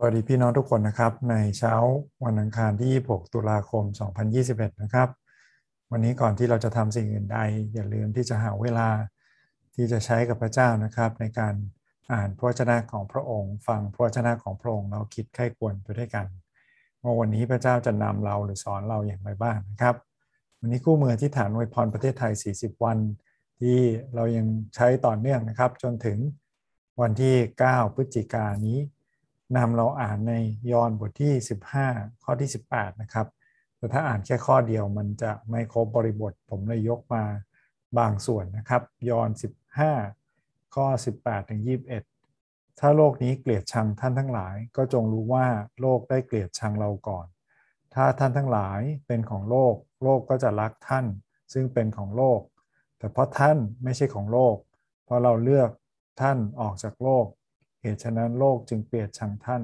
สวัสดีพี่น้องทุกคนนะครับ ในเช้าวันอังคารที่ 26 ตุลาคม 2021 นะครับ วันนี้ก่อนที่เราจะทำสิ่งอื่นใด อย่าลืมที่จะหาเวลาที่จะใช้กับพระเจ้านะครับ ในการอ่านพระวจนะของพระองค์ ฟังพระวจนะของพระองค์เราคิดไข้ควรไปด้วยกันว่าวันนี้พระเจ้าจะนำเราหรือสอนเราอย่างไรบ้างนะครับ วันนี้กู้มือที่ฐานวยพรประเทศไทย 40 วัน ที่เรายังใช้ต่อเนื่องนะครับ จนถึงวันที่ 9 พฤศจิกายนนี้ นำเราอ่านในยอห์นบทที่ 15 ข้อที่ 18 นะครับ แต่ถ้าอ่านแค่ข้อเดียวมันจะไม่ครบบริบท ผมเลยยกมาบางส่วนนะครับ ยอห์น15 ข้อ 18 ถึง 21 ถ้าโลกนี้เกลียดชังท่านทั้งหลาย ก็จงรู้ว่าโลกได้เกลียดชังเราก่อน ถ้าท่านทั้งหลายเป็นของโลก โลกก็จะรักท่าน ซึ่งเป็นของโลก แต่เพราะท่านไม่ใช่ของโลก เพราะเราเลือกท่านออกจากโลก เหตุฉะนั้นโลกจึงเปลียดชังท่าน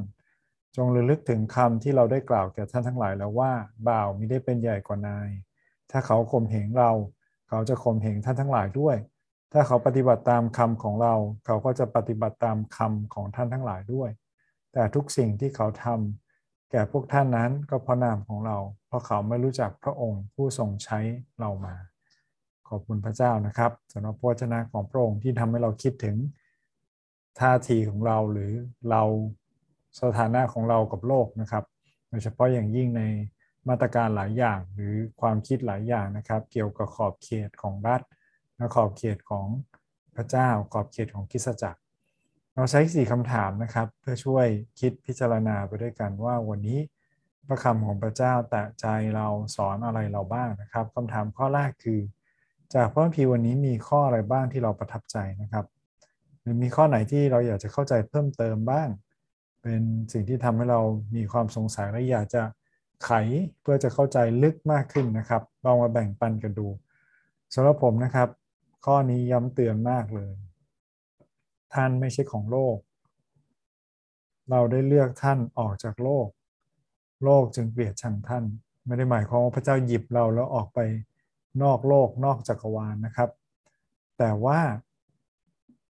จงระลึกถึงคำที่เราได้กล่าวแก่ท่านทั้งหลายแล้วว่า บ่าวมิได้เป็นใหญ่กว่านาย ถ้าเขาข่มเหงเรา เขาจะข่มเหงท่านทั้งหลายด้วย ถ้าเขาปฏิบัติตามคำของเรา เขาก็จะปฏิบัติตามคำของท่านทั้งหลายด้วย แต่ทุกสิ่งที่เขาทำแก่พวกท่านนั้นก็เพราะนามของเรา เพราะเขาไม่รู้จักพระองค์ผู้ทรงใช้เรามา ขอบคุณพระเจ้านะครับสำหรับพระวจนะของพระองค์ที่ทำให้เราคิดถึง ท่าทีของเราหรือเราสถานะของเรากับโลกนะครับโดยเฉพาะอย่างยิ่งในมาตรการหลายอย่างหรือความคิดหลายอย่างนะครับ เกี่ยวกับขอบเขตของรัฐและขอบเขตของพระเจ้า ขอบเขตของคิสจักร เราใช้สี่คำถามนะครับ เพื่อช่วยคิดพิจารณาไปด้วยกันว่าวันนี้พระคำของพระเจ้าแตะใจเราสอนอะไรเราบ้างนะครับคำถามข้อแรกคือ จากพระคัมภีร์วันนี้มีข้ออะไรบ้างที่เราประทับใจนะครับ หรือมีข้อไหนที่เราอยากจะเข้าใจเพิ่มเติมบ้าง เป็นสิ่งที่ทำให้เรามีความสงสัยและอยากจะไขเพื่อจะเข้าใจลึกมากขึ้นนะครับลองมาแบ่งปันกันดูสำหรับผมนะครับ ข้อนี้ย้ำเตือนมากเลย ท่านไม่ใช่ของโลก เราได้เลือกท่านออกจากโลก โลกจึงเปลียดชังท่าน ไม่ได้หมายความว่าพระเจ้าหยิบเราแล้วออกไปนอกโลกนอกจักรวาลนะครับ แต่ว่า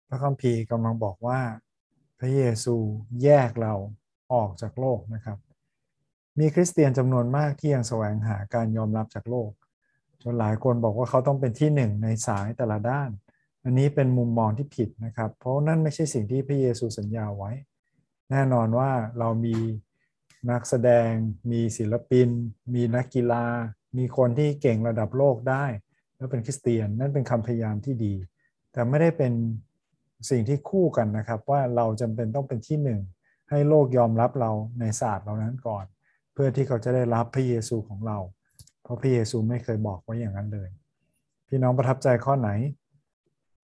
พระคัมภีร์กำลังบอกว่า พระเยซูแยกเราออกจากโลกนะครับ มีคริสเตียนจำนวนมากที่ยังแสวงหาการยอมรับจากโลก จนหลายคนบอกว่าเขาต้องเป็นที่หนึ่งในสายแต่ละด้าน อันนี้เป็นมุมมองที่ผิดนะครับ เพราะนั่นไม่ใช่สิ่งที่พระเยซูสัญญาไว้ แน่นอนว่าเรามีนักแสดง มีศิลปิน มีนักกีฬา มีคนที่เก่งระดับโลกได้ แล้วเป็นคริสเตียนนั่นเป็นคำพยายามที่ดี แต่ไม่ได้เป็น สิ่งที่คู่กันนะครับ ว่าเราจำเป็นต้องเป็นที่หนึ่งให้โลกยอมรับเราในศาสตร์เหล่านั้นก่อน เพื่อที่เขาจะได้รับพระเยซูของเรา เพราะพระเยซูไม่เคยบอกไว้อย่างนั้นเลย พี่น้องประทับใจข้อไหน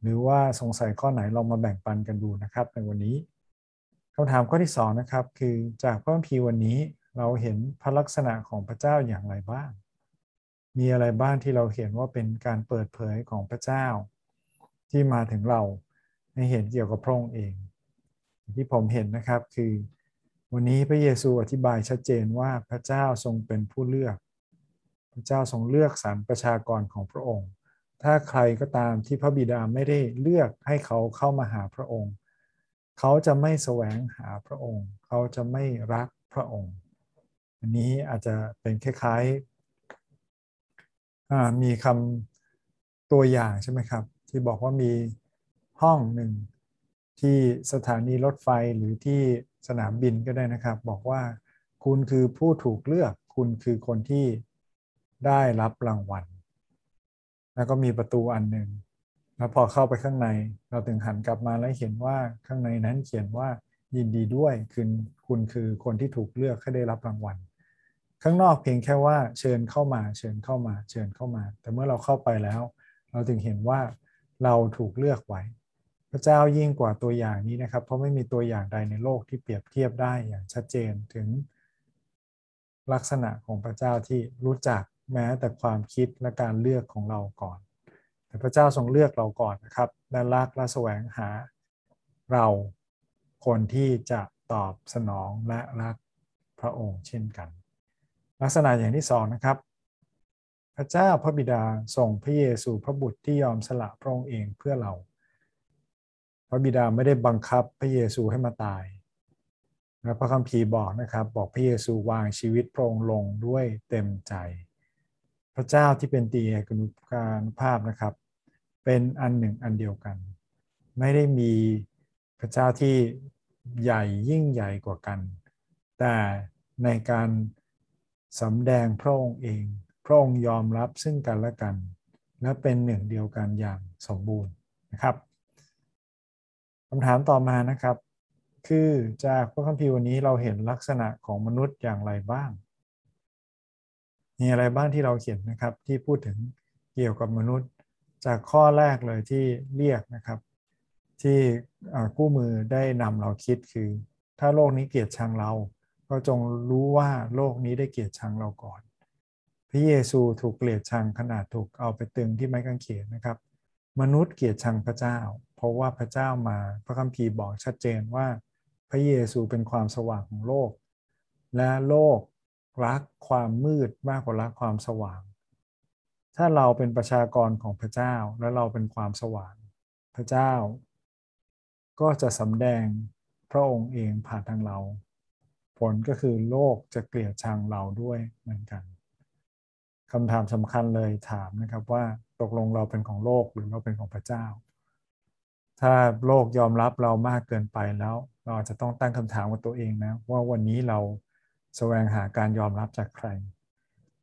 หรือว่าสงสัยข้อไหนลองมาแบ่งปันกันดูนะครับ ในวันนี้คำถามข้อที่2นะครับคือจากพระคัมภีร์วันนี้เราเห็นพระลักษณะของพระเจ้าอย่างไรบ้าง มีอะไรบ้างที่เราเห็นว่าเป็นการเปิดเผยของพระเจ้า ที่มาถึงเรา ให้เห็นเกี่ยวกับพระองค์เอง ที่ผมเห็นนะครับคือ วันนี้พระเยซูอธิบายชัดเจนว่าพระเจ้าทรงเป็นผู้เลือก พระเจ้าทรงเลือกสรรประชากรของพระองค์ ถ้าใครก็ตามที่พระบิดาไม่ได้เลือกให้เขาเข้ามาหาพระองค์ เขาจะไม่แสวงหาพระองค์ เขาจะไม่รักพระองค์ อันนี้อาจจะเป็นคล้ายๆมีคำตัวอย่างใช่ไหมครับ ที่บอกว่ามี ห้องหนึ่งที่สถานีรถไฟหรือที่สนามบินก็ได้นะครับ บอกว่าคุณคือผู้ถูกเลือก คุณคือคนที่ได้รับรางวัล แล้วก็มีประตูอันหนึ่งแล้วพอเข้าไปข้างใน เราถึงหันกลับมาแล้วเห็นว่าข้างในนั้นเขียนว่ายินดีด้วยคือคุณคือคนที่ถูกเลือกให้ได้รับรางวัล ข้างนอกเพียงแค่ว่าเชิญเข้ามา เชิญเข้ามา เชิญเข้ามา แต่เมื่อเราเข้าไปแล้ว เราถึงเห็นว่าเราถูกเลือกไว้ พระเจ้ายิ่งกว่าตัวอย่างนี้นะครับ เพราะไม่มีตัวอย่างใดในโลกที่เปรียบเทียบได้อย่างชัดเจนถึงลักษณะของพระเจ้าที่รู้จักแม้แต่ความคิดและการเลือกของเราก่อน แต่พระเจ้าทรงเลือกเราก่อนนะครับและรักและแสวงหาเราคนที่จะตอบสนองและรักพระองค์เช่นกัน ลักษณะอย่างที่สองนะครับ พระเจ้าพระบิดาส่งพระเยซูพระบุตรที่ยอมสละพระองค์เองเพื่อเรา ระบิดาไม่ได้บังคับพระเยซูให้มาตายและพระคัมภีร์บอกนะครับบอกพระเยซูวางชีวิตพระองค์ลงด้วยเต็มใจ พระเจ้าที่เป็นตีเอกนุการภาพนะครับ เป็นอันหนึ่งอันเดียวกัน ไม่ได้มีพระเจ้าที่ใหญ่ยิ่งใหญ่กว่ากัน แต่ในการสำแดงพระองค์เอง พระองค์ยอมรับซึ่งกันและกัน และเป็นหนึ่งเดียวกันอย่างสมบูรณ์นะครับ คำถามต่อมานะครับ คือจากพระคัมภีร์วันนี้เราเห็นลักษณะของมนุษย์อย่างไรบ้าง มีอะไรบ้างที่เราเขียนนะครับที่พูดถึงเกี่ยวกับมนุษย์ จากข้อแรกเลยที่เรียกนะครับ ที่กู้มือได้นำเราคิดคือ ถ้าโลกนี้เกลียดชังเรา ก็จงรู้ว่าโลกนี้ได้เกลียดชังเราก่อน พระเยซูถูกเกลียดชังขนาดถูกเอาไปตึงที่ไม้กางเขนนะครับ มนุษย์เกลียดชังพระเจ้า เพราะว่าพระเจ้ามาพระคัมภีร์บอกชัดเจนว่า พระเยซูเป็นความสว่างของโลก และโลกรักความมืดมากกว่ารักความสว่าง ถ้าเราเป็นประชากรของพระเจ้าและเราเป็นความสว่าง พระเจ้า ก็จะสำแดงพระองค์เองผ่านทางเรา ผลก็คือโลกจะเกลียดชังเราด้วยเหมือนกัน คำถามสำคัญเลยถามนะครับว่าตกลงเราเป็นของโลกหรือเราเป็นของพระเจ้า ถ้าโลกยอมรับเรามากเกินไปแล้ว เราอาจจะต้องตั้งคำถามกับตัวเองนะว่าวันนี้เราแสวงหาการยอมรับจากใคร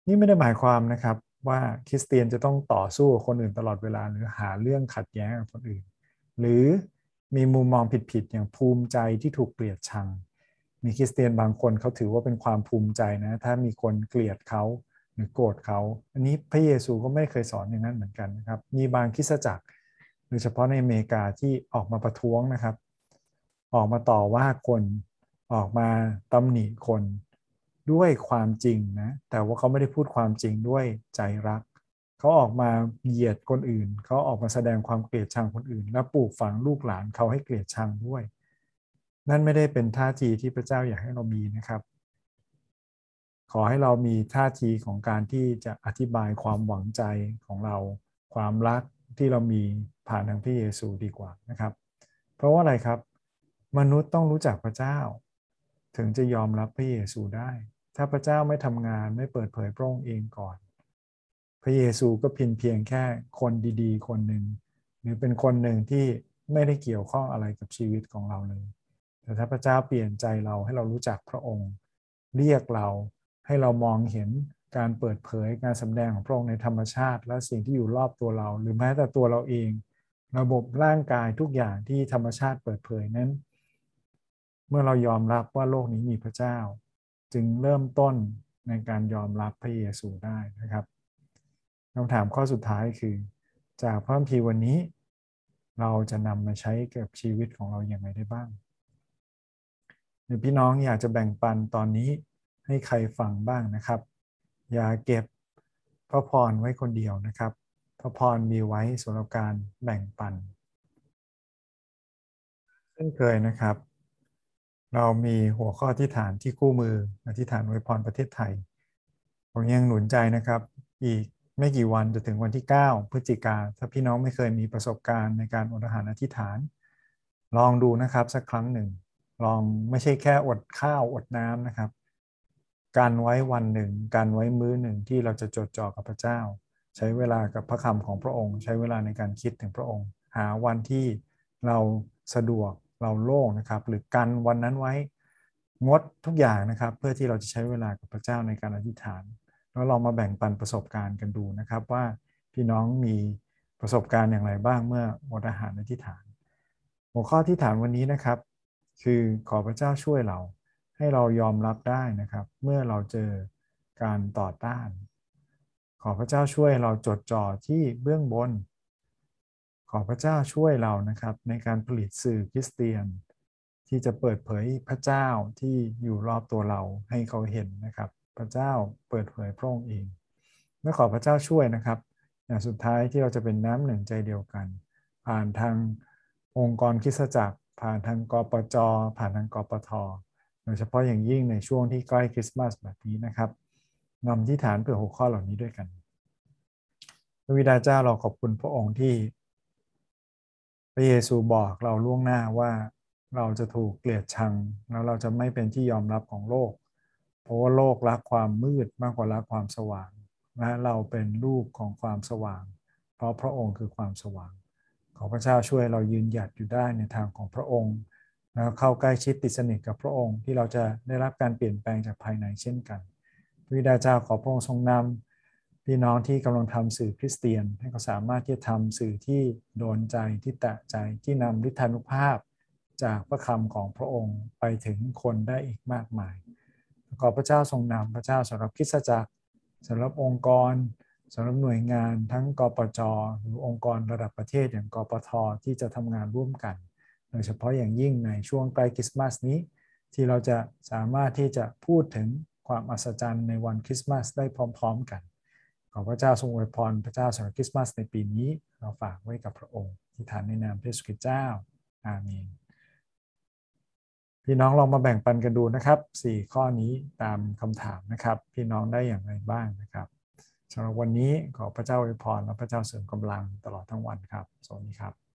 นี่ไม่ได้หมายความนะครับว่าคริสเตียนจะต้องต่อสู้กับคนอื่นตลอดเวลาหรือหาเรื่องขัดแย้งกับคนอื่น หรือมีมุมมองผิดๆอย่างภูมิใจที่ถูกเกลียดชัง มีคริสเตียนบางคนเขาถือว่าเป็นความภูมิใจนะ ถ้ามีคนเกลียดเขา รือโกรธเขา อันนี้พระเยซูก็ไม่เคยสอนอย่างนั้นเหมือนกันนะครับ มีบางคริสตจักรโดยเฉพาะในอเมริกาที่ออกมาประท้วงนะครับ ออกมาต่อว่าคนออกมาตำหนิคนด้วยความจริงนะแต่ว่าเขาไม่ได้พูดความจริงด้วยใจรัก เขาออกมาเหยียดคนอื่น เขาออกมาแสดงความเกลียดชังคนอื่น และปลูกฝังลูกหลานเขาให้เกลียดชังด้วย นั่นไม่ได้เป็นท่าทีที่พระเจ้าอยากให้เรามีนะครับ ขอให้เรามีท่าทีของการที่จะอธิบายความหวังใจของเรา ความรักที่เรามีผ่านทางพระเยซูดีกว่านะครับ เพราะว่าอะไรครับ มนุษย์ต้องรู้จักพระเจ้า ถึงจะยอมรับพระเยซูได้ ถ้าพระเจ้าไม่ทำงานไม่เปิดเผยพระองค์เองก่อน พระเยซูก็เพียงเพียงแค่คนดีๆ คนหนึ่งหรือเป็นคนหนึ่งที่ไม่ได้เกี่ยวข้องอะไรกับชีวิตของเราเลย แต่ถ้าพระเจ้าเปลี่ยนใจเราให้เรารู้จักพระองค์ เรียกเรา ให้เรามองเห็นการเปิดเผยการสำแดงของพระองค์ในธรรมชาติ และสิ่งที่อยู่รอบตัวเรา หรือแม้แต่ตัวเราเอง ระบบร่างกายทุกอย่างที่ธรรมชาติเปิดเผยนั้น เมื่อเรายอมรับว่าโลกนี้มีพระเจ้า จึงเริ่มต้นในการยอมรับพระเยซูได้นะครับคำถามข้อสุดท้ายคือ จากพระคัมภีร์วันนี้ เราจะนำมาใช้กับชีวิตของเราอย่างไรได้บ้างรือพี่น้องอยากจะแบ่งปันตอนนี้ ให้ใครฟังบ้างนะครับ อย่าเก็บพระพรไว้คนเดียวนะครับ พระพรมีไว้สำหรับการแบ่งปันเช่นเคยนะครับ เรามีหัวข้อที่ฐานที่คู่มืออธิษฐานไว้พรประเทศไทยผมยังหนุนใจนะครับ อีกไม่กี่วันจะถึงวันที่ 9 พฤศจิกาถ้าพี่น้องไม่เคยมีประสบการณ์ในการอดอาหารอธิษฐาน ลองดูนะครับสักครั้งหนึ่ง ลองไม่ใช่แค่อดข้าวอดน้ำนะครับ การไว้วันหนึ่ง การไว้มื้อหนึ่งที่เราจะจดจ่อกับพระเจ้า ใช้เวลากับพระคำของพระองค์ ใช้เวลาในการคิดถึงพระองค์ หาวันที่เราสะดวกเราโล่งนะครับ หรือกันวันนั้นไว้งดทุกอย่างนะครับ เพื่อที่เราจะใช้เวลากับพระเจ้าในการอธิษฐาน แล้วเรามาแบ่งปันประสบการณ์กันดูนะครับว่าพี่น้องมีประสบการณ์อย่างไรบ้างเมื่ออดอาหารอธิษฐาน หัวข้อที่ฐานวันนี้นะครับ คือขอพระเจ้าช่วยเรา ให้เรายอมรับได้นะครับ เมื่อเราเจอการต่อต้าน ขอพระเจ้าช่วยเราจดจ่อที่เบื้องบน ขอพระเจ้าช่วยเรานะครับ ในการผลิตสื่อคริสเตียน ที่จะเปิดเผยพระเจ้าที่อยู่รอบตัวเราให้เขาเห็นนะครับ พระเจ้าเปิดเผยพระองค์เองและขอพระเจ้าช่วยนะครับอย่างสุดท้ายที่เราจะเป็นน้ำหนึ่งใจเดียวกัน ผ่านทางองค์กรคิสจักร ผ่านทางกปจผ่านทางกปท โดยเฉพาะอย่างยิ่งในช่วงที่ใกล้คริสต์มาสแบบนี้นะครับนำที่ฐานเพื่อหัวข้อเหล่านี้ด้วยกันพระวิดาเจ้าเราขอบคุณพระองค์ที่ พระเยซูบอกเราล่วงหน้าว่าเราจะถูกเกลียดชัง แล้วเราจะไม่เป็นที่ยอมรับของโลก เพราะว่าโลกรักความมืดมากกว่ารักความสว่างและเราเป็นลูกของความสว่าง เพราะพระองค์คือความสว่าง ขอพระเจ้าช่วยเรายืนหยัดอยู่ได้ในทางของพระองค์ แล้วเข้าใกล้ชิดติดสนิทกับพระองค์ที่เราจะได้รับการเปลี่ยนแปลงจากภายในเช่นกันวิดาเจ้าขอพระองค์ทรงนำพี่น้องที่กำลังทำสื่อคริสเตียน ให้เขาสามารถที่จะทำสื่อที่โดนใจที่แตะใจที่นำฤทธานุภาพ จากพระคำของพระองค์ไปถึงคนได้อีกมากมาย ขอพระเจ้าทรงนำพระเจ้าสำหรับคิสจักรสำหรับองค์กรสำหรับหน่วยงานทั้งกปจหรือองค์กรระดับประเทศอย่างกปทที่จะทำงานร่วมกัน โดยเฉพาะอย่างยิ่งในช่วงใกล้คริสต์มาสนี้ ที่เราจะสามารถที่จะพูดถึงความอัศจรรย์ในวันคริสต์มาสได้พร้อม ๆ กัน ขอพระเจ้าทรงอวยพรพระเจ้าสำหรับคริสต์มาสในปีนี้ เราฝากไว้กับพระองค์ที่ฐานในนามพระเยซูคริสต์เจ้า อาเมนพี่น้องลองมาแบ่งปันกันดูนะครับ 4 ข้อนี้ตามคำถามนะครับ พี่น้องได้อย่างไรบ้างนะครับสำหรับวันนี้ขอพระเจ้าอวยพรและพระเจ้าเสริมกำลังตลอดทั้งวันครับ สวัสดีครับ